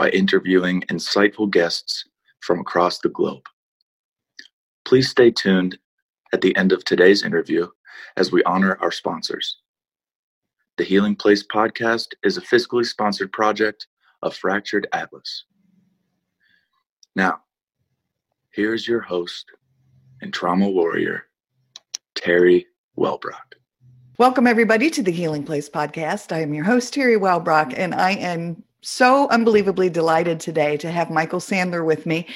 by interviewing insightful guests from across the globe. Please stay tuned at the end of today's interview as we honor our sponsors. The Healing Place podcast is a fiscally sponsored project of Fractured Atlas. Now, here's your host and trauma warrior, Terry Wellbrock. Welcome, everybody, to the Healing Place podcast. I am your host, Terry Wellbrock, and I am so unbelievably delighted today to have Michael Sandler with me.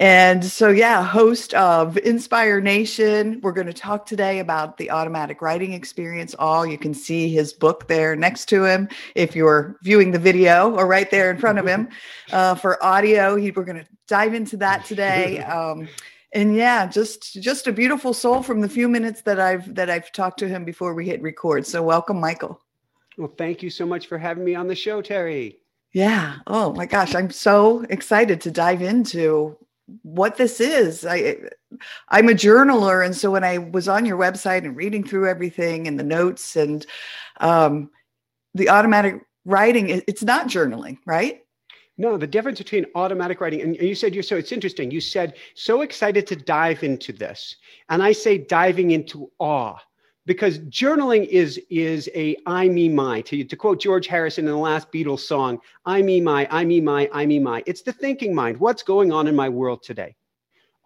And so, yeah, host of Inspire Nation. We're going to talk today about the automatic writing experience. All you can see his book there next to him if you're viewing the video or right there in front of him. Uh, for audio, he, we're going to dive into that today. Um, and yeah, just just a beautiful soul from the few minutes that I've that I've talked to him before we hit record. So welcome, Michael. Well, thank you so much for having me on the show, Terry. Yeah. Oh my gosh, I'm so excited to dive into what this is. I I'm a journaler, and so when I was on your website and reading through everything and the notes and um, the automatic writing, it's not journaling, right? No, the difference between automatic writing and you said you're so it's interesting. You said so excited to dive into this, and I say diving into awe because journaling is is a I me my. To, to quote George Harrison in the last Beatles song I me my I me my I me my. It's the thinking mind. What's going on in my world today?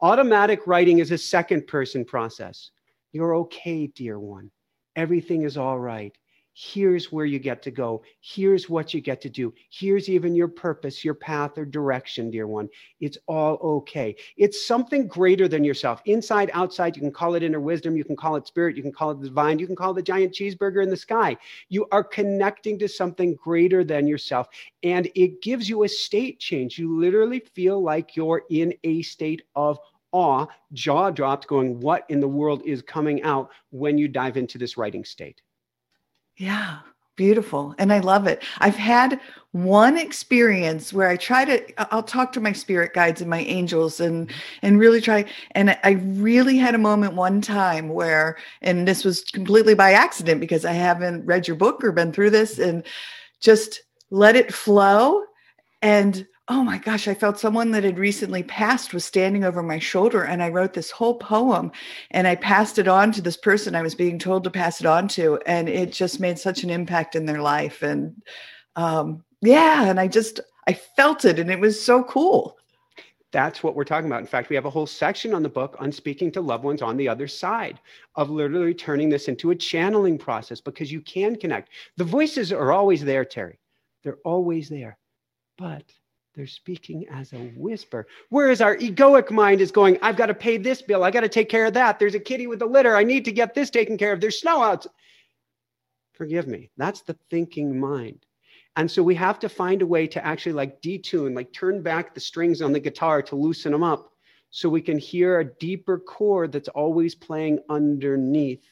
Automatic writing is a second person process. You're okay dear one. Everything is all right here's where you get to go. Here's what you get to do. Here's even your purpose, your path or direction, dear one. It's all okay. It's something greater than yourself. Inside, outside, you can call it inner wisdom, you can call it spirit, you can call it divine, you can call it the giant cheeseburger in the sky. You are connecting to something greater than yourself, and it gives you a state change. You literally feel like you're in a state of awe, jaw dropped, going, What in the world is coming out when you dive into this writing state? Yeah, beautiful. And I love it. I've had one experience where I try to I'll talk to my spirit guides and my angels and and really try and I really had a moment one time where and this was completely by accident because I haven't read your book or been through this and just let it flow and oh my gosh, I felt someone that had recently passed was standing over my shoulder. And I wrote this whole poem and I passed it on to this person I was being told to pass it on to. And it just made such an impact in their life. And um, yeah, and I just, I felt it and it was so cool. That's what we're talking about. In fact, we have a whole section on the book on speaking to loved ones on the other side of literally turning this into a channeling process because you can connect. The voices are always there, Terry. They're always there. But they're speaking as a whisper. Whereas our egoic mind is going, I've got to pay this bill. I got to take care of that. There's a kitty with a litter. I need to get this taken care of. There's snow out. Forgive me. That's the thinking mind. And so we have to find a way to actually like detune, like turn back the strings on the guitar to loosen them up so we can hear a deeper chord that's always playing underneath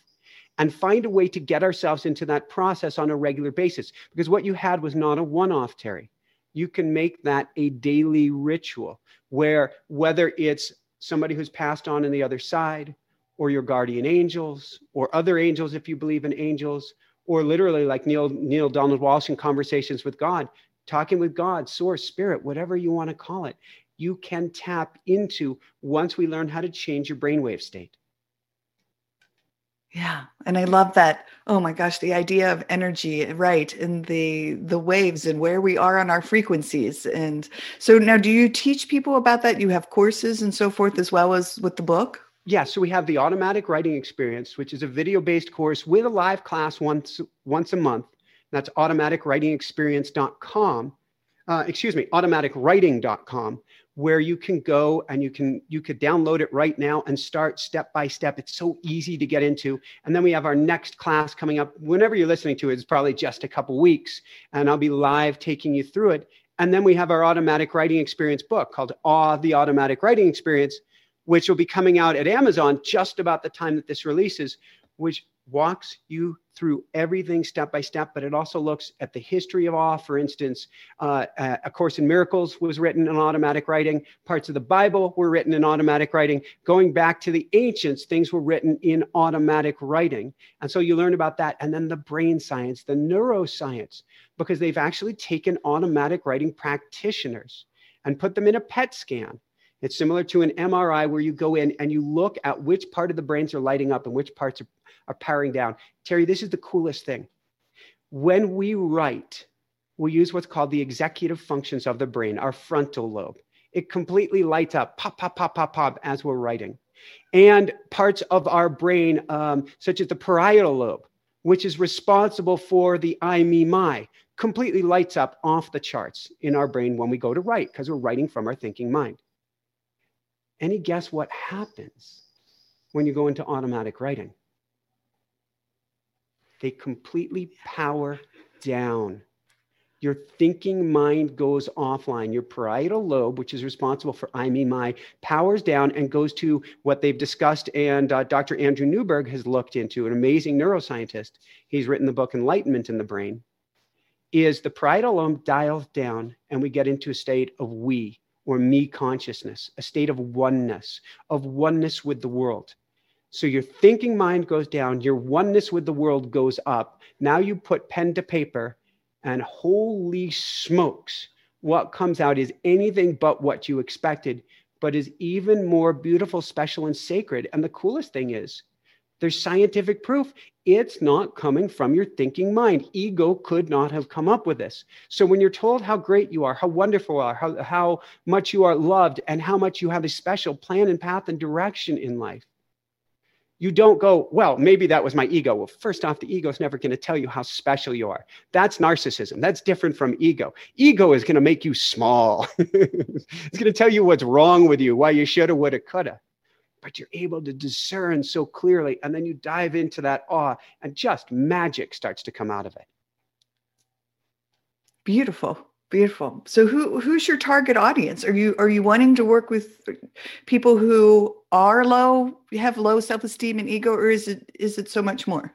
and find a way to get ourselves into that process on a regular basis. Because what you had was not a one off, Terry you can make that a daily ritual where whether it's somebody who's passed on in the other side or your guardian angels or other angels if you believe in angels or literally like Neale Neale Donald Walsch in conversations with god talking with god source spirit whatever you want to call it you can tap into once we learn how to change your brainwave state yeah, and I love that. Oh my gosh, the idea of energy, right, and the the waves and where we are on our frequencies. And so now do you teach people about that? You have courses and so forth as well as with the book? Yeah, so we have the automatic writing experience, which is a video-based course with a live class once once a month. That's automaticwritingexperience.com. Uh, excuse me, automaticwriting.com where you can go and you can you could download it right now and start step by step. It's so easy to get into. And then we have our next class coming up. Whenever you're listening to it it's probably just a couple weeks and i'll be live taking you through it. And then we have our automatic writing experience book called Awe the Automatic Writing Experience, which will be coming out at Amazon just about the time that this releases, which walks you through everything step by step, but it also looks at the history of awe. For instance, uh, A Course in Miracles was written in automatic writing. Parts of the Bible were written in automatic writing. Going back to the ancients, things were written in automatic writing. And so you learn about that. And then the brain science, the neuroscience, because they've actually taken automatic writing practitioners and put them in a PET scan it's similar to an MRI where you go in and you look at which part of the brains are lighting up and which parts are, are powering down. Terry, this is the coolest thing. When we write, we use what's called the executive functions of the brain, our frontal lobe. It completely lights up, pop, pop, pop, pop, pop, as we're writing. And parts of our brain, um, such as the parietal lobe, which is responsible for the I, me, my, completely lights up off the charts in our brain when we go to write because we're writing from our thinking mind. Any guess what happens when you go into automatic writing? They completely power down. Your thinking mind goes offline. Your parietal lobe, which is responsible for I, me, my, powers down and goes to what they've discussed. And uh, Dr. Andrew Newberg has looked into, an amazing neuroscientist. He's written the book Enlightenment in the Brain. Is the parietal lobe dials down and we get into a state of we, or me consciousness, a state of oneness, of oneness with the world. So your thinking mind goes down, your oneness with the world goes up. Now you put pen to paper, and holy smokes, what comes out is anything but what you expected, but is even more beautiful, special, and sacred. And the coolest thing is, there's scientific proof. It's not coming from your thinking mind. Ego could not have come up with this. So when you're told how great you are, how wonderful you are, how, how much you are loved, and how much you have a special plan and path and direction in life, you don't go, well, maybe that was my ego. Well, first off, the ego is never going to tell you how special you are. That's narcissism. That's different from ego. Ego is going to make you small. it's going to tell you what's wrong with you, why you shoulda, woulda, coulda but you're able to discern so clearly. And then you dive into that awe, and just magic starts to come out of it. Beautiful. Beautiful. So who who's your target audience? Are you are you wanting to work with people who are low, have low self-esteem and ego, or is it is it so much more?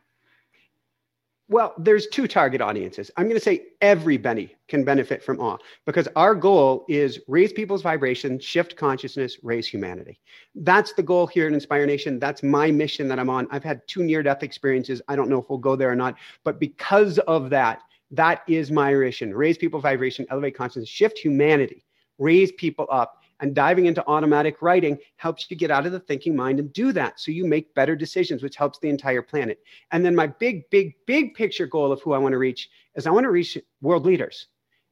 Well, there's two target audiences. I'm going to say everybody can benefit from awe because our goal is raise people's vibration, shift consciousness, raise humanity. That's the goal here at Inspire Nation. That's my mission that I'm on. I've had two near death experiences. I don't know if we'll go there or not, but because of that, that is my mission. Raise people vibration, elevate consciousness, shift humanity, raise people up and diving into automatic writing helps you get out of the thinking mind and do that. So you make better decisions, which helps the entire planet. And then my big, big, big picture goal of who I want to reach is I want to reach world leaders.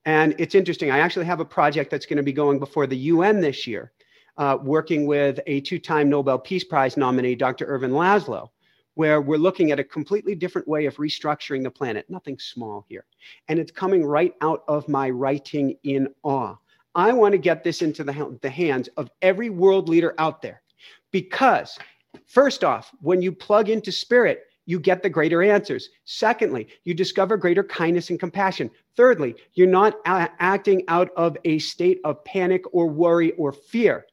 And it's interesting. I actually have a project that's going to be going before the UN this year, uh, working with a two time Nobel Peace Prize nominee, Dr. Ervin Laszlo, where we're looking at a completely different way of restructuring the planet. Nothing small here. And it's coming right out of my writing in awe. I want to get this into the, the hands of every world leader out there. Because, first off, when you plug into spirit, you get the greater answers. Secondly, you discover greater kindness and compassion. Thirdly, you're not a- acting out of a state of panic or worry or fear.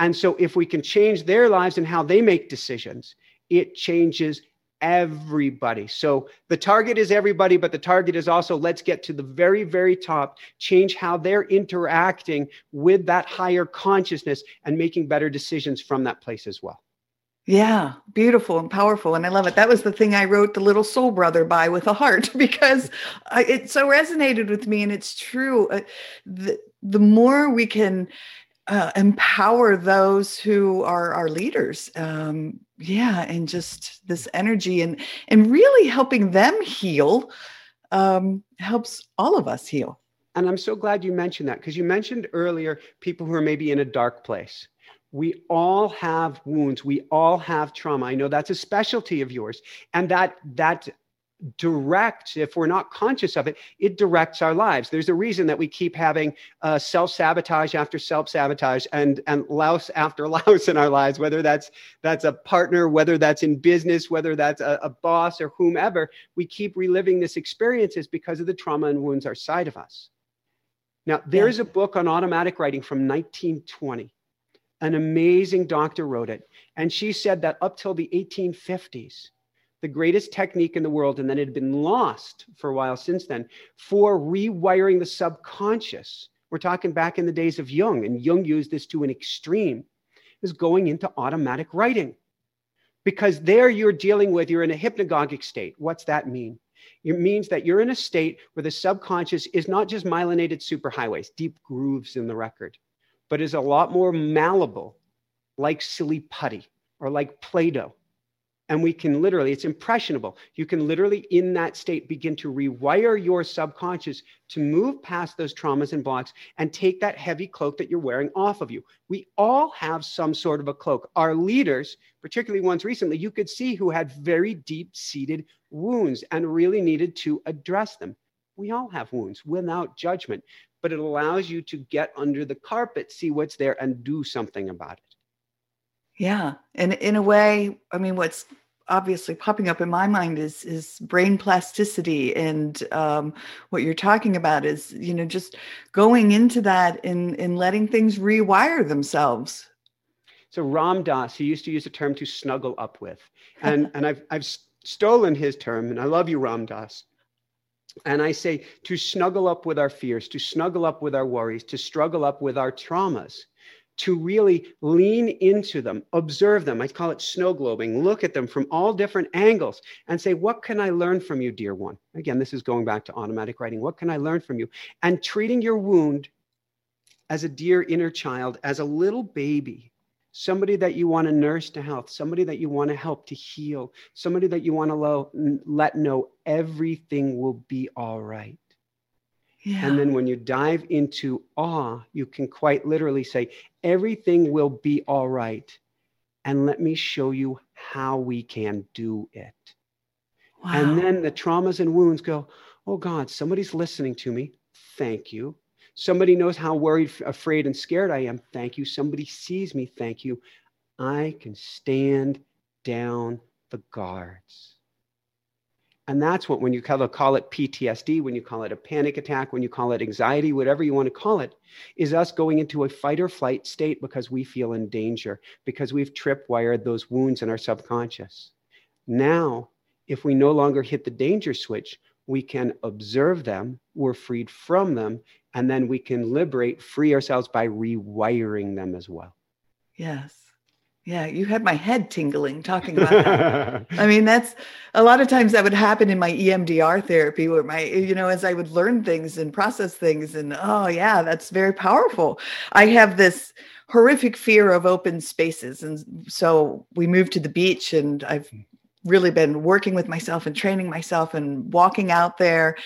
And so, if we can change their lives and how they make decisions, it changes everybody. So the target is everybody, but the target is also let's get to the very, very top, change how they're interacting with that higher consciousness and making better decisions from that place as well. Yeah, beautiful and powerful. And I love it. That was the thing I wrote the little soul brother by with a heart because it so resonated with me. And it's true. Uh, the, the more we can uh, empower those who are our leaders, um, yeah and just this energy and and really helping them heal um, helps all of us heal. And i'm so glad you mentioned that because you mentioned earlier people who are maybe in a dark place. We all have wounds. We all have trauma. I know that's a specialty of yours and that that directs, if we're not conscious of it, it directs our lives. There's a reason that we keep having uh, self sabotage after self sabotage and, and louse after louse in our lives, whether that's, that's a partner, whether that's in business, whether that's a, a boss or whomever. We keep reliving this experiences because of the trauma and wounds outside of us. Now, there's yeah. a book on automatic writing from 1920. An amazing doctor wrote it. And she said that up till the 1850s, the greatest technique in the world, and then it had been lost for a while since then, for rewiring the subconscious. We're talking back in the days of Jung, and Jung used this to an extreme, is going into automatic writing. Because there you're dealing with, you're in a hypnagogic state. What's that mean? It means that you're in a state where the subconscious is not just myelinated superhighways, deep grooves in the record, but is a lot more malleable, like silly putty or like Play Doh. And we can literally, it's impressionable. You can literally, in that state, begin to rewire your subconscious to move past those traumas and blocks and take that heavy cloak that you're wearing off of you. We all have some sort of a cloak. Our leaders, particularly ones recently, you could see who had very deep seated wounds and really needed to address them. We all have wounds without judgment, but it allows you to get under the carpet, see what's there, and do something about it. Yeah. And in a way, I mean, what's obviously popping up in my mind is is brain plasticity. And um, what you're talking about is you know just going into that and and letting things rewire themselves. So ram dass he used to use a term to snuggle up with. And and i've i've stolen his term and i love you ram dass. And I say to snuggle up with our fears, to snuggle up with our worries, to struggle up with our traumas to really lean into them, observe them. I call it snow globing. Look at them from all different angles and say, What can I learn from you, dear one? Again, this is going back to automatic writing. What can I learn from you? And treating your wound as a dear inner child, as a little baby, somebody that you want to nurse to health, somebody that you want to help to heal, somebody that you want to lo- let know everything will be all right. Yeah. And then when you dive into awe, you can quite literally say, everything will be all right. And let me show you how we can do it. Wow. And then the traumas and wounds go, oh God, somebody's listening to me. Thank you. Somebody knows how worried, afraid, and scared I am. Thank you. Somebody sees me. Thank you. I can stand down the guards. And that's what, when you call it, PTSD, when you call it a panic attack, when you call it anxiety, whatever you want to call it, is us going into a fight or flight state because we feel in danger, because we've tripwired those wounds in our subconscious. Now, if we no longer hit the danger switch, we can observe them, we're freed from them, and then we can liberate, free ourselves by rewiring them as well. Yes. Yeah, you had my head tingling talking about that. I mean, that's a lot of times that would happen in my EMDR therapy where my, you know, as I would learn things and process things, and oh, yeah, that's very powerful. I have this horrific fear of open spaces. And so we moved to the beach, and I've really been working with myself and training myself and walking out there.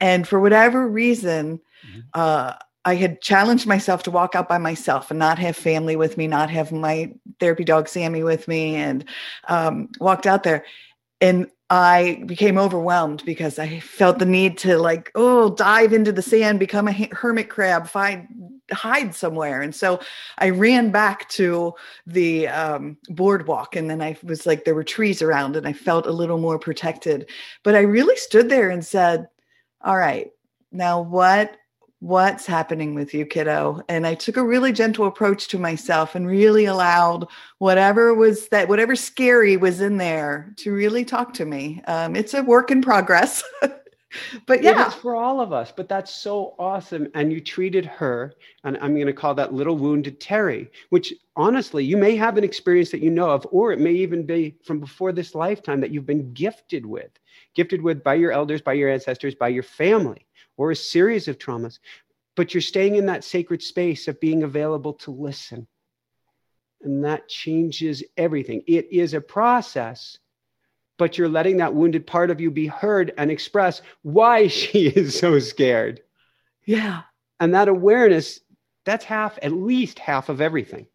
And for whatever reason, mm-hmm. uh, I had challenged myself to walk out by myself and not have family with me, not have my therapy dog Sammy with me, and um, walked out there. And I became overwhelmed because I felt the need to like, oh, dive into the sand, become a hermit crab, find hide somewhere. And so I ran back to the um, boardwalk, and then I was like, there were trees around, and I felt a little more protected. But I really stood there and said, "All right, now what what's happening with you, kiddo? And I took a really gentle approach to myself and really allowed whatever was that, whatever scary was in there to really talk to me. Um, it's a work in progress. but yeah, it's for all of us. But that's so awesome. And you treated her, and I'm going to call that little wounded Terry, which honestly, you may have an experience that you know of, or it may even be from before this lifetime that you've been gifted with, gifted with by your elders, by your ancestors, by your family or a series of traumas, but you're staying in that sacred space of being available to listen. And that changes everything. It is a process, but you're letting that wounded part of you be heard and express why she is so scared. Yeah. And that awareness, that's half, at least half of everything.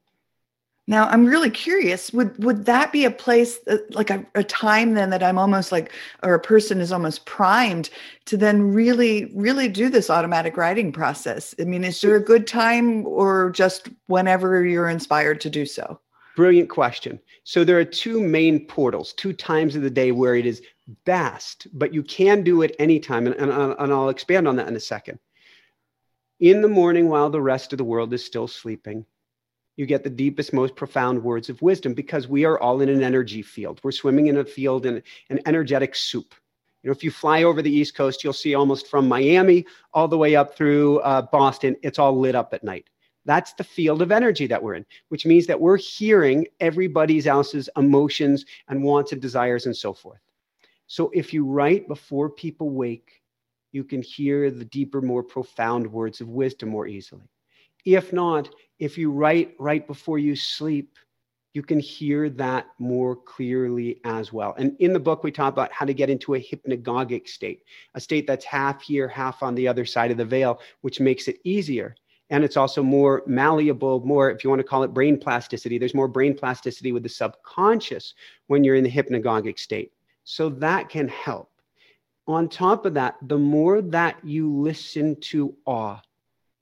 Now I'm really curious. Would would that be a place uh, like a, a time then that I'm almost like, or a person is almost primed to then really really do this automatic writing process? I mean, is there a good time or just whenever you're inspired to do so? Brilliant question. So there are two main portals, two times of the day where it is best, but you can do it anytime, and, and, and I'll expand on that in a second. In the morning, while the rest of the world is still sleeping, you get the deepest, most profound words of wisdom because we are all in an energy field. We're swimming in a field in an energetic soup. You know, if you fly over the East Coast, you'll see almost from Miami all the way up through uh, Boston, it's all lit up at night. That's the field of energy that we're in, which means that we're hearing everybody's else's emotions and wants and desires and so forth. So if you write before people wake, you can hear the deeper, more profound words of wisdom more easily. If not, if you write right before you sleep, you can hear that more clearly as well. And in the book, we talk about how to get into a hypnagogic state, a state that's half here, half on the other side of the veil, which makes it easier. And it's also more malleable, more, if you want to call it brain plasticity, there's more brain plasticity with the subconscious when you're in the hypnagogic state. So that can help. On top of that, the more that you listen to awe,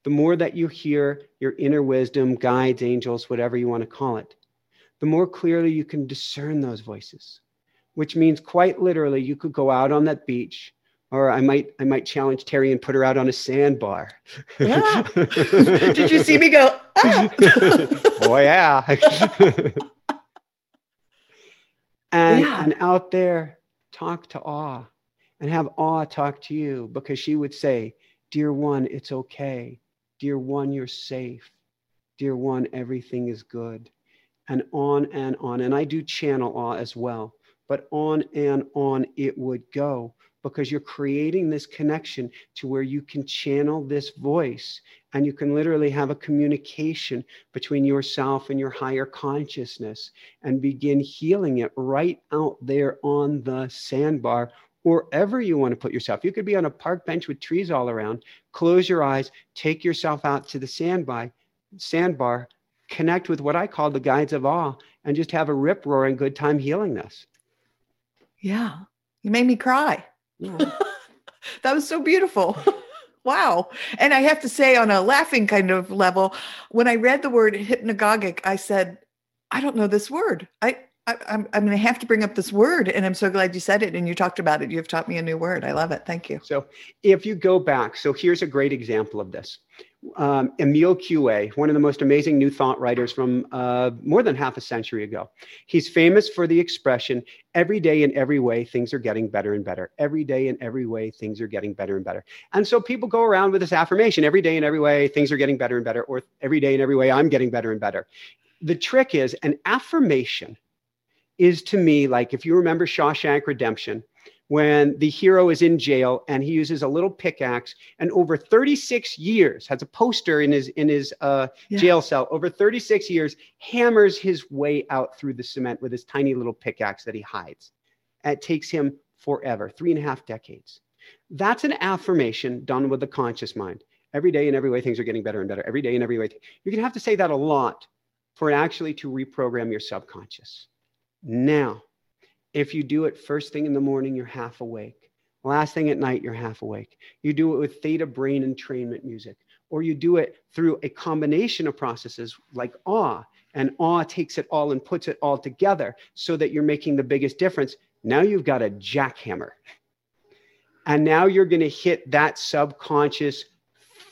the more that you hear your inner wisdom, guides, angels, whatever you want to call it, the more clearly you can discern those voices, which means quite literally you could go out on that beach or I might I might challenge Terry and put her out on a sandbar. Yeah. Did you see me go? Ah! oh yeah. and yeah. and out there, talk to awe, and have awe talk to you because she would say, "Dear one, it's okay. Dear one, you're safe. Dear one, everything is good." And on and on. And I do channel awe as well, but on and on it would go because you're creating this connection to where you can channel this voice and you can literally have a communication between yourself and your higher consciousness and begin healing it right out there on the sandbar wherever you want to put yourself. You could be on a park bench with trees all around, close your eyes, take yourself out to the sandbar, sandbar, connect with what I call the guides of awe, and just have a rip roaring good time healing this. Yeah. You made me cry. that was so beautiful. wow. And I have to say, on a laughing kind of level, when I read the word hypnagogic, I said, I don't know this word. I, I I'm, I'm going to have to bring up this word. And I'm so glad you said it and you talked about it. You've taught me a new word. I love it. Thank you. So if you go back, so here's a great example of this um, Emile Coué, one of the most amazing new thought writers from uh, more than half a century ago. He's famous for the expression, every day in every way, things are getting better and better. Every day in every way, things are getting better and better. And so people go around with this affirmation, every day in every way, things are getting better and better, or every day in every way, I'm getting better and better. The trick is an affirmation is to me like if you remember Shawshank Redemption, when the hero is in jail and he uses a little pickaxe and over 36 years has a poster in his in his uh, yeah. jail cell over 36 years hammers his way out through the cement with his tiny little pickaxe that he hides. And it takes him forever three and a half decades. That's an affirmation done with the conscious mind. Every day in every way things are getting better and better. Every day in every way you're going to have to say that a lot for it actually to reprogram your subconscious now if you do it first thing in the morning, you're half awake. Last thing at night, you're half awake. You do it with theta brain entrainment music, or you do it through a combination of processes like awe, and awe takes it all and puts it all together so that you're making the biggest difference. Now you've got a jackhammer. And now you're going to hit that subconscious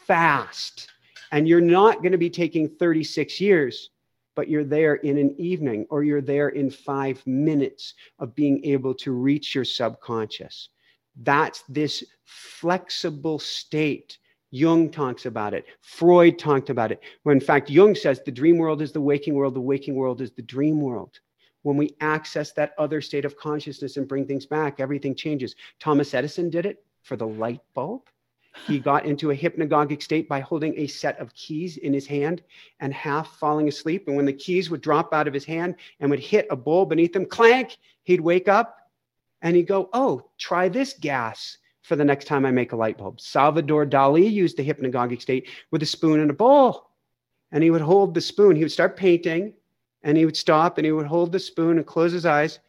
fast. And you're not going to be taking 36 years but you're there in an evening or you're there in five minutes of being able to reach your subconscious. That's this flexible state. Jung talks about it. Freud talked about it. When in fact, Jung says the dream world is the waking world, the waking world is the dream world. When we access that other state of consciousness and bring things back, everything changes. Thomas Edison did it for the light bulb. He got into a hypnagogic state by holding a set of keys in his hand and half falling asleep. And when the keys would drop out of his hand and would hit a bowl beneath him, clank, he'd wake up and he'd go, Oh, try this gas for the next time I make a light bulb. Salvador Dali used the hypnagogic state with a spoon and a bowl. And he would hold the spoon. He would start painting and he would stop and he would hold the spoon and close his eyes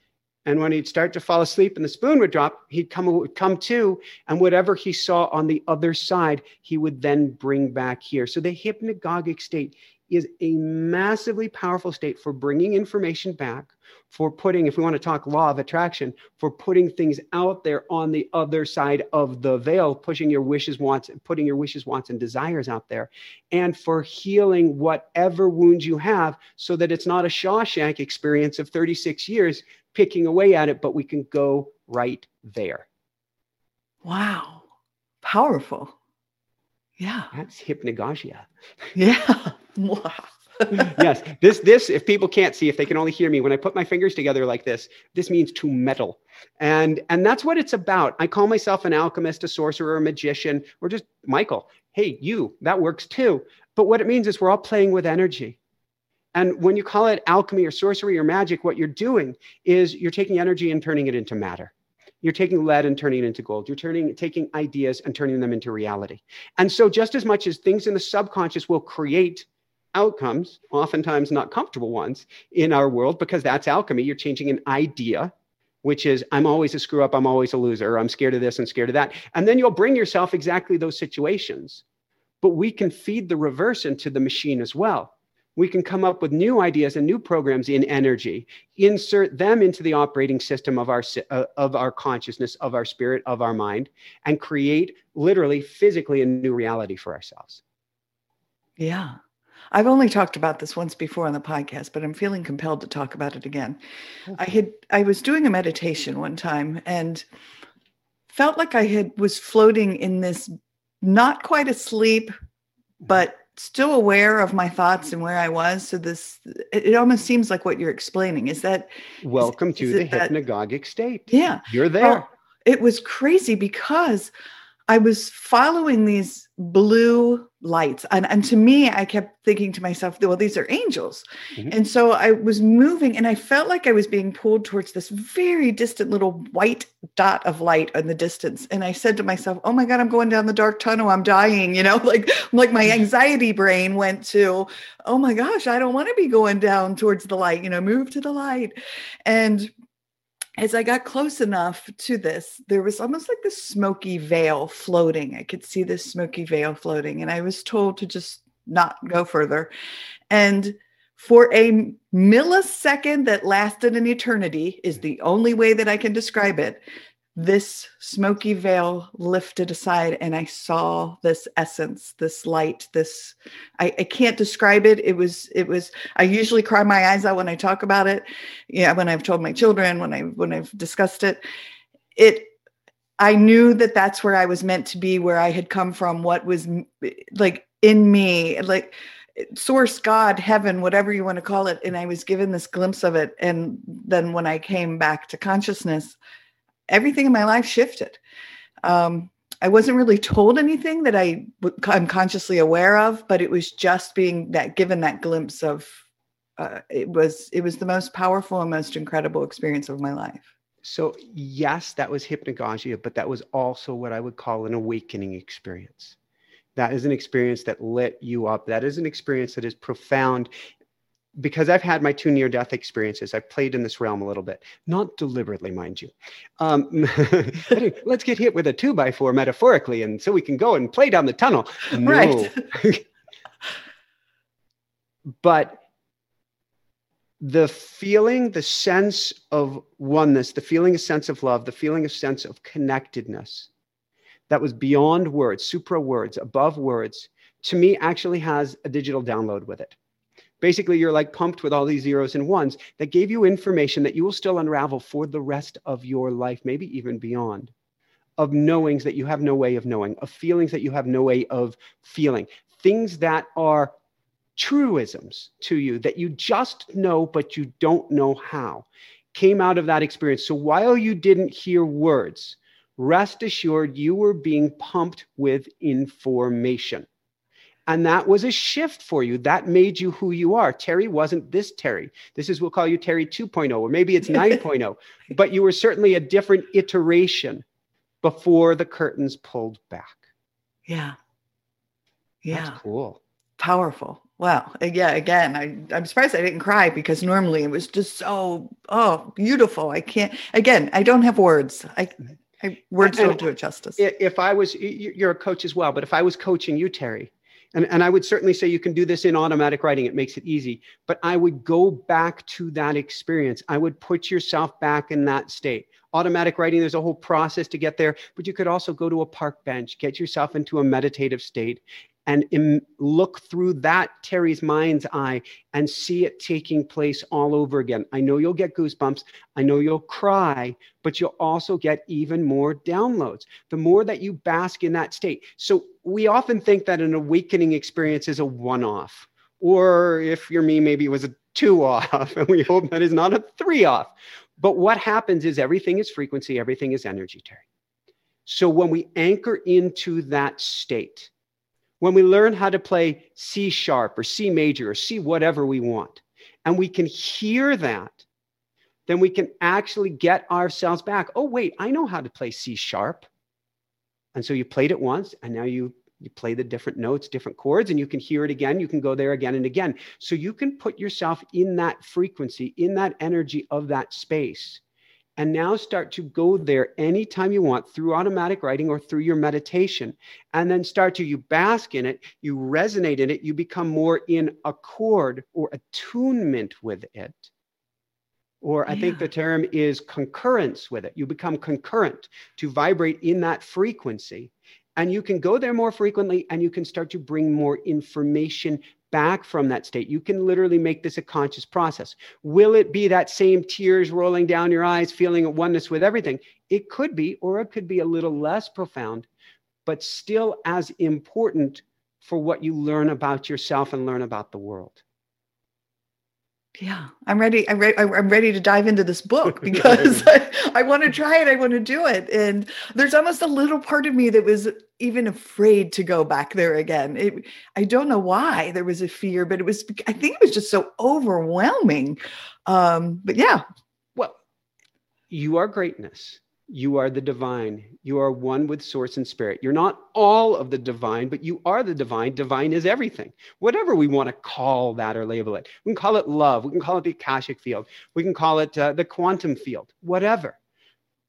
and when he'd start to fall asleep and the spoon would drop, he'd come, come to, and whatever he saw on the other side, he would then bring back here. So the hypnagogic state is a massively powerful state for bringing information back, for putting, if we want to talk law of attraction, for putting things out there on the other side of the veil, pushing your wishes, wants, putting your wishes, wants, and desires out there, and for healing whatever wounds you have so that it's not a Shawshank experience of 36 years picking away at it, but we can go right there. Wow. Powerful. Yeah. That's hypnagogia. Yeah. Wow. yes. This this if people can't see, if they can only hear me, when I put my fingers together like this, this means to metal. And and that's what it's about. I call myself an alchemist, a sorcerer, a magician, or just Michael. Hey, you, that works too. But what it means is we're all playing with energy. And when you call it alchemy or sorcery or magic, what you're doing is you're taking energy and turning it into matter. You're taking lead and turning it into gold. You're turning taking ideas and turning them into reality. And so just as much as things in the subconscious will create outcomes, oftentimes not comfortable ones in our world, because that's alchemy. You're changing an idea, which is I'm always a screw up, I'm always a loser, I'm scared of this and scared of that. And then you'll bring yourself exactly those situations. But we can feed the reverse into the machine as well we can come up with new ideas and new programs in energy insert them into the operating system of our uh, of our consciousness of our spirit of our mind and create literally physically a new reality for ourselves yeah i've only talked about this once before on the podcast but i'm feeling compelled to talk about it again okay. i had i was doing a meditation one time and felt like i had was floating in this not quite asleep but still aware of my thoughts and where I was. So this, it, it almost seems like what you're explaining is that. Welcome is, to is the hypnagogic that, state. Yeah, you're there. Oh, it was crazy because I was following these blue lights. And, and to me, I kept thinking to myself, well, these are angels. Mm-hmm. And so I was moving and I felt like I was being pulled towards this very distant little white dot of light in the distance. And I said to myself, oh my God, I'm going down the dark tunnel. I'm dying. You know, like, like my anxiety brain went to, oh my gosh, I don't want to be going down towards the light, you know, move to the light. And as I got close enough to this, there was almost like this smoky veil floating. I could see this smoky veil floating, and I was told to just not go further. And for a millisecond that lasted an eternity, is the only way that I can describe it this smoky veil lifted aside and i saw this essence this light this I, I, can't describe it. It was it was i usually cry my eyes out when i talk about it. Yeah when i've told my children when i when i've discussed it. It i knew that that's where i was meant to be where i had come from what was like in me like source god heaven whatever you want to call it. And i was given this glimpse of it. And then when i came back to consciousness everything in my life shifted. Um, I wasn't really told anything that I I'm consciously aware of, but it was just being that given that glimpse of uh, it was it was the most powerful and most incredible experience of my life. So yes, that was hypnagogia, but that was also what I would call an awakening experience. That is an experience that lit you up. That is an experience that is profound because I've had my two near death experiences, I've played in this realm a little bit, not deliberately, mind you. Um, let's get hit with a two by four metaphorically, and so we can go and play down the tunnel. No. Right. but the feeling, the sense of oneness, the feeling, a sense of love, the feeling, a sense of connectedness that was beyond words, supra words, above words, to me actually has a digital download with it Basically, you're like pumped with all these zeros and ones that gave you information that you will still unravel for the rest of your life, maybe even beyond, of knowings that you have no way of knowing, of feelings that you have no way of feeling, things that are truisms to you that you just know, but you don't know how, came out of that experience. So while you didn't hear words, rest assured you were being pumped with information. And that was a shift for you. That made you who you are. Terry wasn't this Terry. This is, we'll call you Terry 2.0, or maybe it's 9.0, but you were certainly a different iteration before the curtains pulled back. Yeah. Yeah. That's cool. Powerful. Wow. Yeah. Again, I, I'm surprised I didn't cry because normally it was just so, oh, beautiful. I can't, again, I don't have words. I, mm-hmm. I words and, don't do it justice. If I was, you're a coach as well, but if I was coaching you, Terry, And, and I would certainly say you can do this in automatic writing. It makes it easy. But I would go back to that experience. I would put yourself back in that state. Automatic writing, there's a whole process to get there. But you could also go to a park bench, get yourself into a meditative state, and Im- look through that Terry's mind's eye and see it taking place all over again. I know you'll get goosebumps. I know you'll cry, but you'll also get even more downloads the more that you bask in that state. So we often think that an awakening experience is a one off, or if you're me, maybe it was a two off, and we hope that is not a three off. But what happens is everything is frequency, everything is energy, Terry. So when we anchor into that state, when we learn how to play C sharp or C major or C whatever we want, and we can hear that, then we can actually get ourselves back. Oh, wait, I know how to play C sharp. And so you played it once, and now you you play the different notes, different chords, and you can hear it again. You can go there again and again. So you can put yourself in that frequency, in that energy of that space and now start to go there anytime you want through automatic writing or through your meditation. And then start to you bask in it you resonate in it you become more in accord or attunement with it. Or i yeah. think the term is concurrence with it. You become concurrent to vibrate in that frequency. And you can go there more frequently and you can start to bring more information back from that state. You can literally make this a conscious process. Will it be that same tears rolling down your eyes, feeling at oneness with everything? It could be, or it could be a little less profound, but still as important for what you learn about yourself and learn about the world yeah. I'm ready i'm ready i'm ready to dive into this book because I, I want to try it i want to do it. And there's almost a little part of me that was even afraid to go back there again. It, i don't know why there was a fear but it was i think it was just so overwhelming. Um but yeah. Well you are greatness you are the divine. You are one with source and spirit. You're not all of the divine, but you are the divine. Divine is everything. Whatever we want to call that or label it. We can call it love. We can call it the Akashic field. We can call it uh, the quantum field, whatever.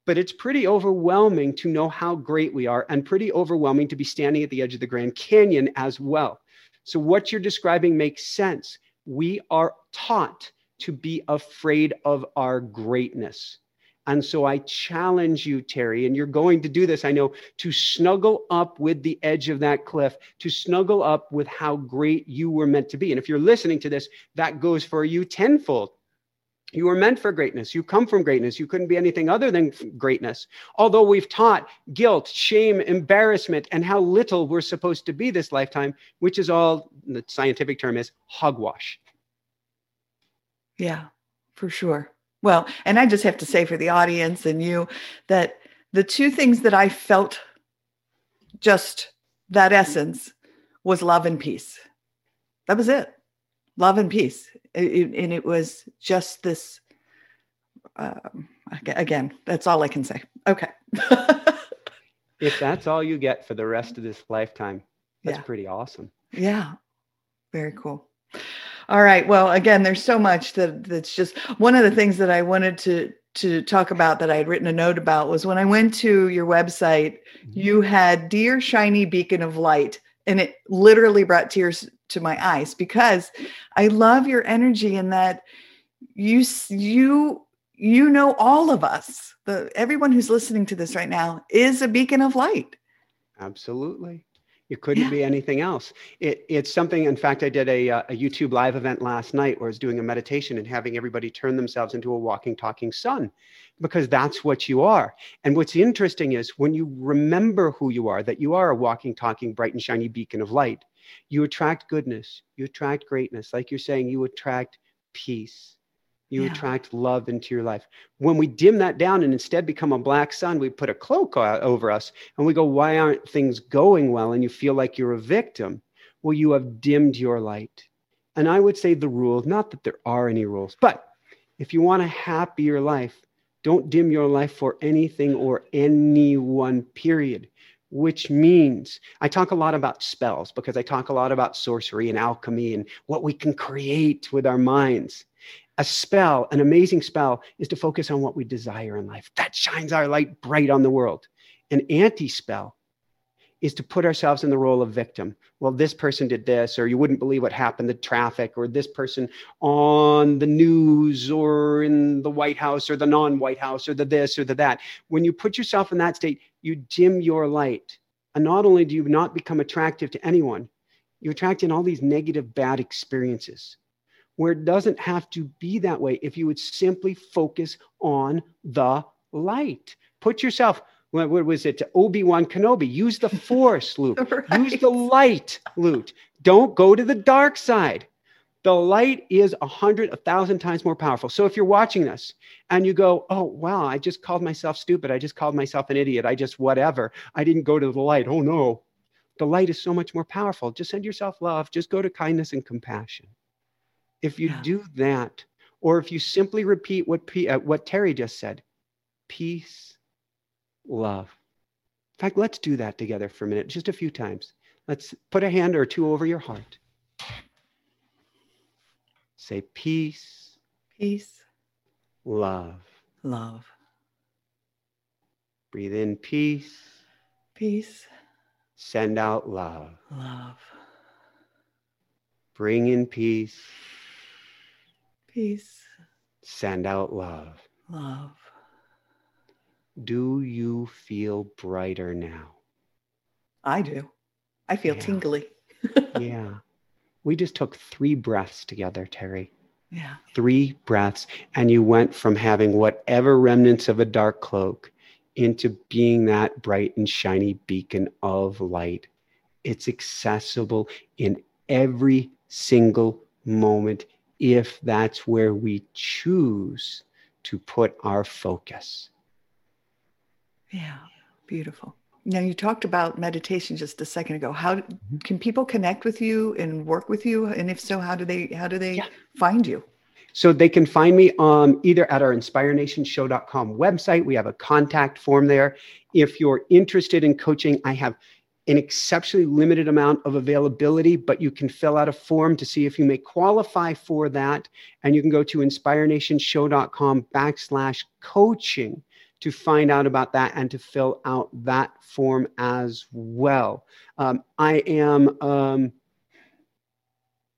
But it's pretty overwhelming to know how great we are and pretty overwhelming to be standing at the edge of the Grand Canyon as well. So, what you're describing makes sense. We are taught to be afraid of our greatness and so I challenge you, Terry, and you're going to do this, I know, to snuggle up with the edge of that cliff, to snuggle up with how great you were meant to be. And if you're listening to this, that goes for you tenfold. You were meant for greatness. You come from greatness. You couldn't be anything other than greatness. Although we've taught guilt, shame, embarrassment, and how little we're supposed to be this lifetime, which is all the scientific term is hogwash. Yeah, for sure. Well, and I just have to say for the audience and you that the two things that I felt just that essence was love and peace. That was it. Love and peace. And it was just this. Um, again, that's all I can say. Okay. if that's all you get for the rest of this lifetime, that's yeah. pretty awesome. Yeah. Very cool. All right. Well, again, there's so much that that's just one of the things that I wanted to to talk about that I had written a note about was when I went to your website, mm-hmm. you had dear shiny beacon of light and it literally brought tears to my eyes because I love your energy in that you you you know all of us. The everyone who's listening to this right now is a beacon of light. Absolutely. It couldn't yeah. be anything else. It, it's something, in fact, I did a, uh, a YouTube live event last night where I was doing a meditation and having everybody turn themselves into a walking, talking sun because that's what you are. And what's interesting is when you remember who you are, that you are a walking, talking, bright and shiny beacon of light, you attract goodness, you attract greatness. Like you're saying, you attract peace you yeah. attract love into your life. When we dim that down and instead become a black sun, we put a cloak over us and we go, Why aren't things going well? And you feel like you're a victim. Well, you have dimmed your light. And I would say the rule, not that there are any rules, but if you want a happier life, don't dim your life for anything or anyone, period. Which means I talk a lot about spells because I talk a lot about sorcery and alchemy and what we can create with our minds. A spell, an amazing spell, is to focus on what we desire in life. That shines our light bright on the world. An anti spell is to put ourselves in the role of victim. Well, this person did this, or you wouldn't believe what happened, the traffic, or this person on the news, or in the White House, or the non White House, or the this, or the that. When you put yourself in that state, you dim your light. And not only do you not become attractive to anyone, you attract in all these negative, bad experiences where it doesn't have to be that way if you would simply focus on the light. Put yourself, what, was it, Obi Wan Kenobi? Use the force, Luke. right. Use the light, Luke. Don't go to the dark side. The light is a hundred, a thousand times more powerful. So if you're watching this and you go, oh, wow, I just called myself stupid. I just called myself an idiot. I just whatever. I didn't go to the light. Oh, no. The light is so much more powerful. Just send yourself love. Just go to kindness and compassion. If you yeah. do that, or if you simply repeat what, P, uh, what Terry just said peace, love. In fact, let's do that together for a minute, just a few times. Let's put a hand or two over your heart. Say peace, peace, love, love. Breathe in peace, peace. Send out love, love. Bring in peace, Peace. Send out love. Love. Do you feel brighter now? I do. I feel yeah. tingly. yeah. We just took three breaths together, Terry. Yeah. Three breaths. And you went from having whatever remnants of a dark cloak into being that bright and shiny beacon of light. It's accessible in every single moment if that's where we choose to put our focus. Yeah, beautiful. Now you talked about meditation just a second ago. How mm-hmm. can people connect with you and work with you? And if so, how do they how do they yeah. find you? So they can find me um, either at our inspirenationshow.com website. We have a contact form there. If you're interested in coaching, I have an exceptionally limited amount of availability, but you can fill out a form to see if you may qualify for that. And you can go to inspirenationshow.com backslash coaching to find out about that and to fill out that form as well. Um, I am, um,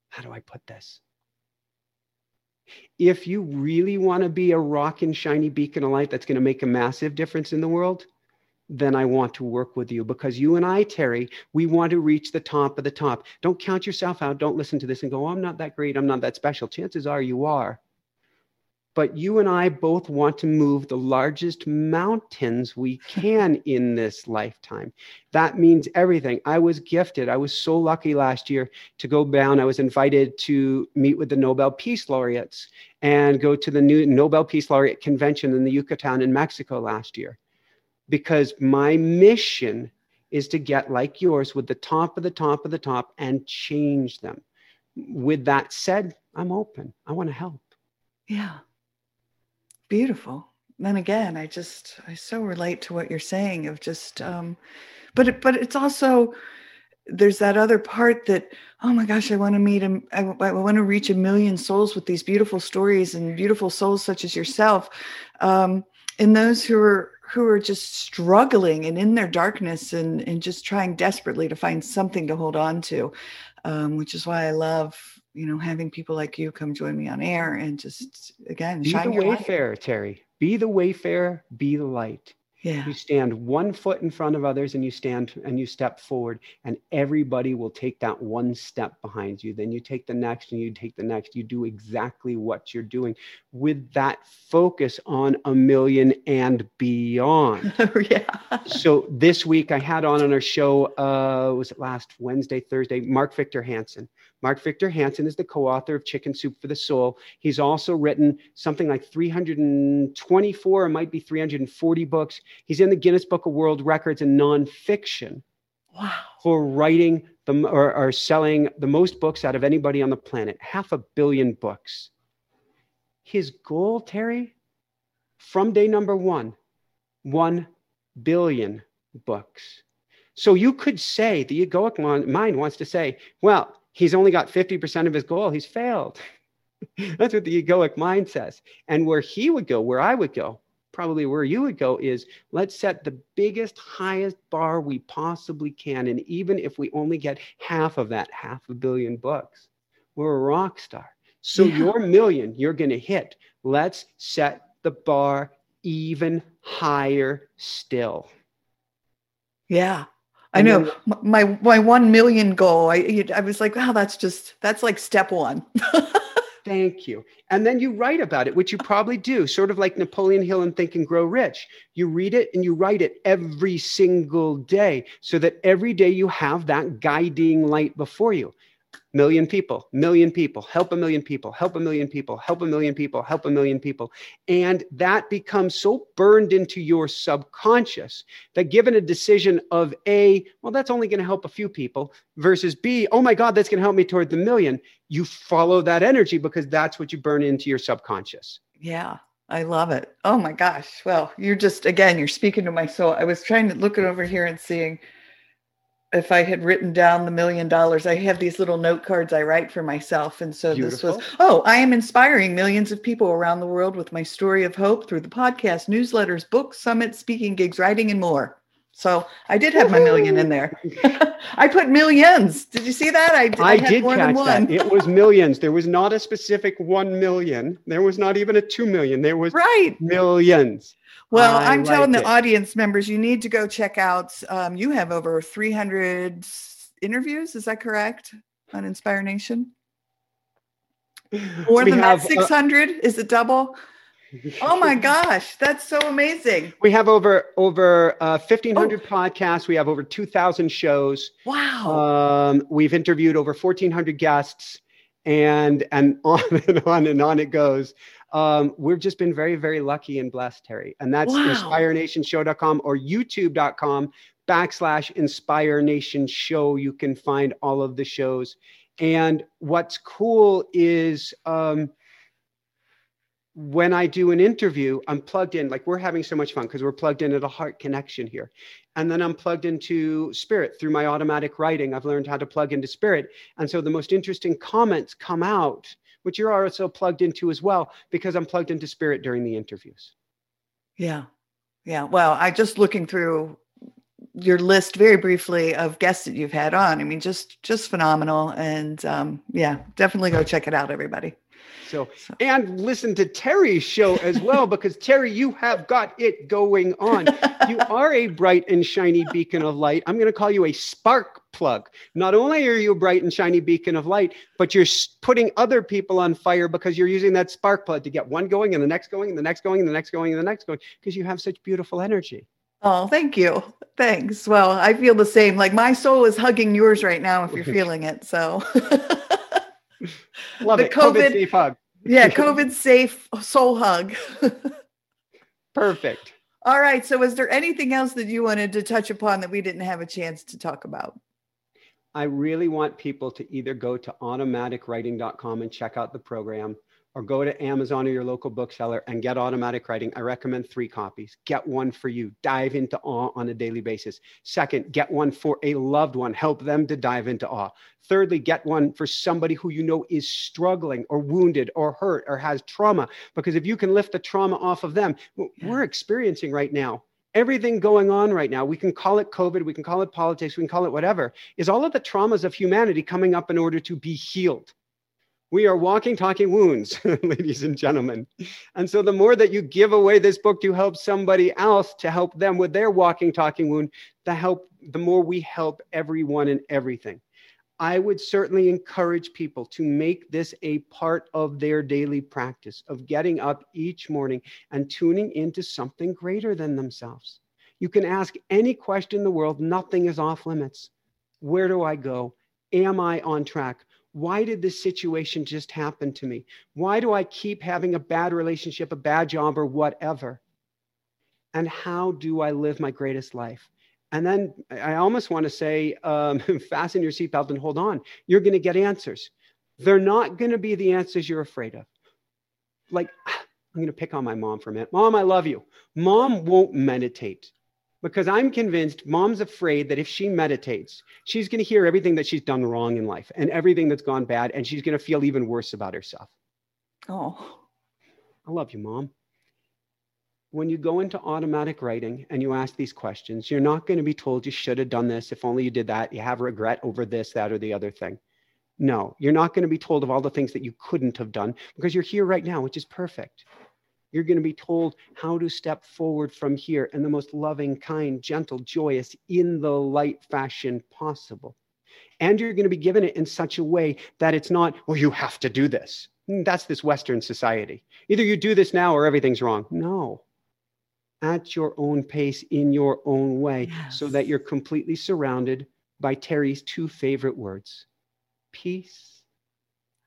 how do I put this? If you really want to be a rock and shiny beacon of light that's going to make a massive difference in the world, then I want to work with you because you and I, Terry, we want to reach the top of the top. Don't count yourself out. Don't listen to this and go, oh, I'm not that great. I'm not that special. Chances are you are. But you and I both want to move the largest mountains we can in this lifetime. That means everything. I was gifted. I was so lucky last year to go down. I was invited to meet with the Nobel Peace Laureates and go to the new Nobel Peace Laureate convention in the Yucatan in Mexico last year because my mission is to get like yours with the top of the top of the top and change them. With that said, I'm open. I want to help. Yeah. Beautiful. Then again, I just I so relate to what you're saying of just um but it, but it's also there's that other part that oh my gosh i want to meet him I, I want to reach a million souls with these beautiful stories and beautiful souls such as yourself um, and those who are who are just struggling and in their darkness and, and just trying desperately to find something to hold on to, um, which is why I love, you know, having people like you come join me on air and just, again, be the wayfarer, Terry. Be the wayfarer, be the light. Yeah. You stand one foot in front of others and you stand and you step forward, and everybody will take that one step behind you. Then you take the next and you take the next. You do exactly what you're doing with that focus on a million and beyond. yeah. So this week I had on on our show, uh, was it last Wednesday, Thursday, Mark Victor Hansen. Mark Victor Hansen is the co author of Chicken Soup for the Soul. He's also written something like 324, or might be 340 books. He's in the Guinness Book of World Records in nonfiction. Wow. For writing the, or, or selling the most books out of anybody on the planet, half a billion books. His goal, Terry, from day number one, 1 billion books. So you could say the egoic mind wants to say, well, he's only got 50% of his goal, he's failed. That's what the egoic mind says. And where he would go, where I would go, probably where you would go is let's set the biggest, highest bar we possibly can. And even if we only get half of that, half a billion bucks, we're a rock star. So Yeah. your million you're going to hit. Let's set the bar even higher still. Yeah. I know my my 1 million goal. I I was like, wow, that's just that's like step 1. Thank you. And then you write about it, which you probably do, sort of like Napoleon Hill and Think and Grow Rich. You read it and you write it every single day so that every day you have that guiding light before you. Million people, million people, help a million people, help a million people, help a million people, help a million people. And that becomes so burned into your subconscious that given a decision of A, well, that's only going to help a few people, versus B, oh my God, that's going to help me toward the million, you follow that energy because that's what you burn into your subconscious. Yeah, I love it. Oh my gosh. Well, you're just again, you're speaking to my soul. I was trying to look it over here and seeing if I had written down the million dollars. I have these little note cards I write for myself. And so this was, oh, I am inspiring millions of people around the world with my story of hope through the podcast, newsletters, books, summits, speaking gigs, writing, and more. So I did have my million in there. I put millions. Did you see that? I, I, had did catch that. one. It was millions. There was not a specific 1 million. There was not even a 2 million. There was right. millions. Well, I I'm telling like the audience members, you need to go check out. Um, you have over 300 interviews. Is that correct on Inspire Nation? More We than have, that, uh, 600 is it double? Oh my gosh, that's so amazing! We have over over uh, Oh. 1,500 podcasts. We have over 2,000 shows. Wow. Um, we've interviewed over 1,400 guests, and and on and on and on it goes. Um, we've just been very very lucky and blessed, Terry. And that's Wow. inspirenationshow.com or YouTube.com backslash Inspire Nation Show. You can find all of the shows. And what's cool is. Um, when I do an interview, I'm plugged in, like we're having so much fun because we're plugged in at a heart connection here. And then I'm plugged into spirit through my automatic writing. I've learned how to plug into spirit. And so the most interesting comments come out, which you're also plugged into as well, because I'm plugged into spirit during the interviews. yeah, yeah. Well, I just looking through your list very briefly of guests that you've had on. I mean, just just phenomenal, and um, yeah, definitely go check it out, everybody. So, So- and listen to Terry's show as well, because Terry, you have got it going on. You are a bright and shiny beacon of light. I'm going to call you a spark plug. Not only are you a bright and shiny beacon of light, but you're putting other people on fire because you're using that spark plug to get one going and the next going and the next going and the next going and the next going because you have such beautiful energy. Oh, thank you. Thanks. Well, I feel the same. Like my soul is hugging yours right now if you're feeling it. So, Love The it. COVID COVID safe hug. yeah, COVID safe soul hug. Perfect. All right. So, is there anything else that you wanted to touch upon that we didn't have a chance to talk about? I really want people to either go to automaticwriting.com and check out the program or go to Amazon or your local bookseller and get automatic writing. I recommend three copies. Get one for you. Dive into awe on a daily basis. Second, get one for a loved one. Help them to dive into awe. Thirdly, get one for somebody who you know is struggling or wounded or hurt or has trauma. Because if you can lift the trauma off of them, Yeah. we're experiencing right now, everything going on right now, we can call it COVID, we can call it politics, we can call it whatever, is all of the traumas of humanity coming up in order to be healed. We are walking, talking wounds, ladies and gentlemen. And so the more that you give away this book to help somebody else to help them with their walking, talking wound, the help, the more we help everyone and everything. I would certainly encourage people to make this a part of their daily practice of getting up each morning and tuning into something greater than themselves. You can ask any question in the world, nothing is off limits. Where do I go? Am I on track? Why did this situation just happen to me? Why do I keep having a bad relationship, a bad job, or whatever? And how do I live my greatest life? And then I almost want to say, um, fasten your seatbelt and hold on. You're going to get answers. They're not going to be the answers you're afraid of. Like, I'm going to pick on my mom for a minute. Mom, I love you. Mom won't meditate because I'm convinced mom's afraid that if she meditates, she's going to hear everything that she's done wrong in life and everything that's gone bad, and she's going to feel even worse about herself. Oh, I love you, mom. When you go into automatic writing and you ask these questions, you're not going to be told you should have done this. If only you did that, you have regret over this, that, or the other thing. No, you're not going to be told of all the things that you couldn't have done because you're here right now, which is perfect. You're going to be told how to step forward from here in the most loving, kind, gentle, joyous, in the light fashion possible. And you're going to be given it in such a way that it's not, well, you have to do this. That's this Western society. Either you do this now or everything's wrong. No. At your own pace, in your own way, yes. so that you're completely surrounded by Terry's two favorite words peace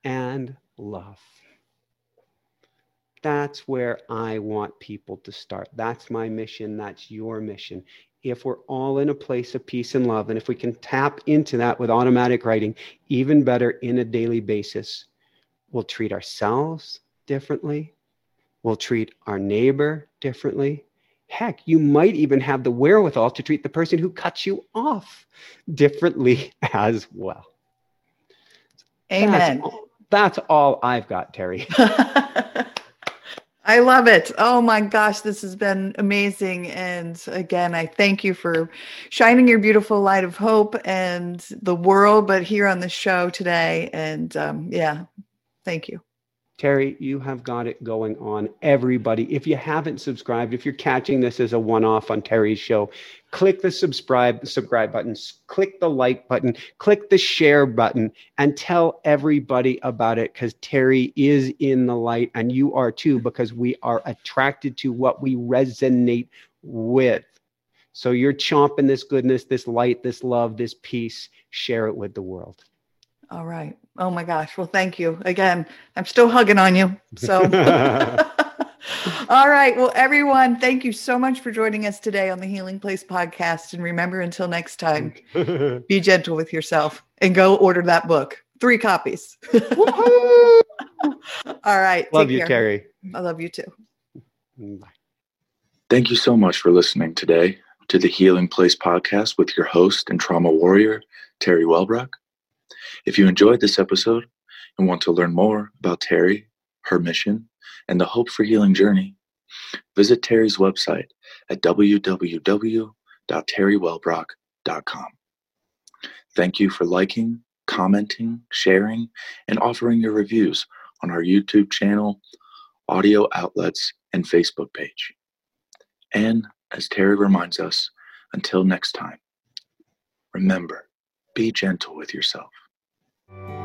and love. That's where I want people to start. That's my mission. That's your mission. If we're all in a place of peace and love, and if we can tap into that with automatic writing, even better in a daily basis, we'll treat ourselves differently. We'll treat our neighbor differently. Heck, you might even have the wherewithal to treat the person who cuts you off differently as well. Amen. That's all, that's all I've got, Terry. I love it. Oh my gosh, this has been amazing. And again, I thank you for shining your beautiful light of hope and the world, but here on the show today. And um, yeah, thank you. Terry, you have got it going on. Everybody, if you haven't subscribed, if you're catching this as a one off on Terry's show, click the subscribe subscribe button, click the like button, click the share button, and tell everybody about it because Terry is in the light and you are too, because we are attracted to what we resonate with. So you're chomping this goodness, this light, this love, this peace. Share it with the world. All right. Oh my gosh. Well, thank you again. I'm still hugging on you. So, all right. Well, everyone, thank you so much for joining us today on the Healing Place podcast. And remember, until next time, be gentle with yourself and go order that book. Three copies. all right. Love you, care. Terry. I love you too. Bye. Thank you so much for listening today to the Healing Place podcast with your host and trauma warrior, Terry Wellbrock. If you enjoyed this episode and want to learn more about Terry, her mission, and the Hope for Healing journey, visit Terry's website at www.terrywellbrock.com. Thank you for liking, commenting, sharing, and offering your reviews on our YouTube channel, audio outlets, and Facebook page. And as Terry reminds us, until next time, remember, be gentle with yourself. Thank you.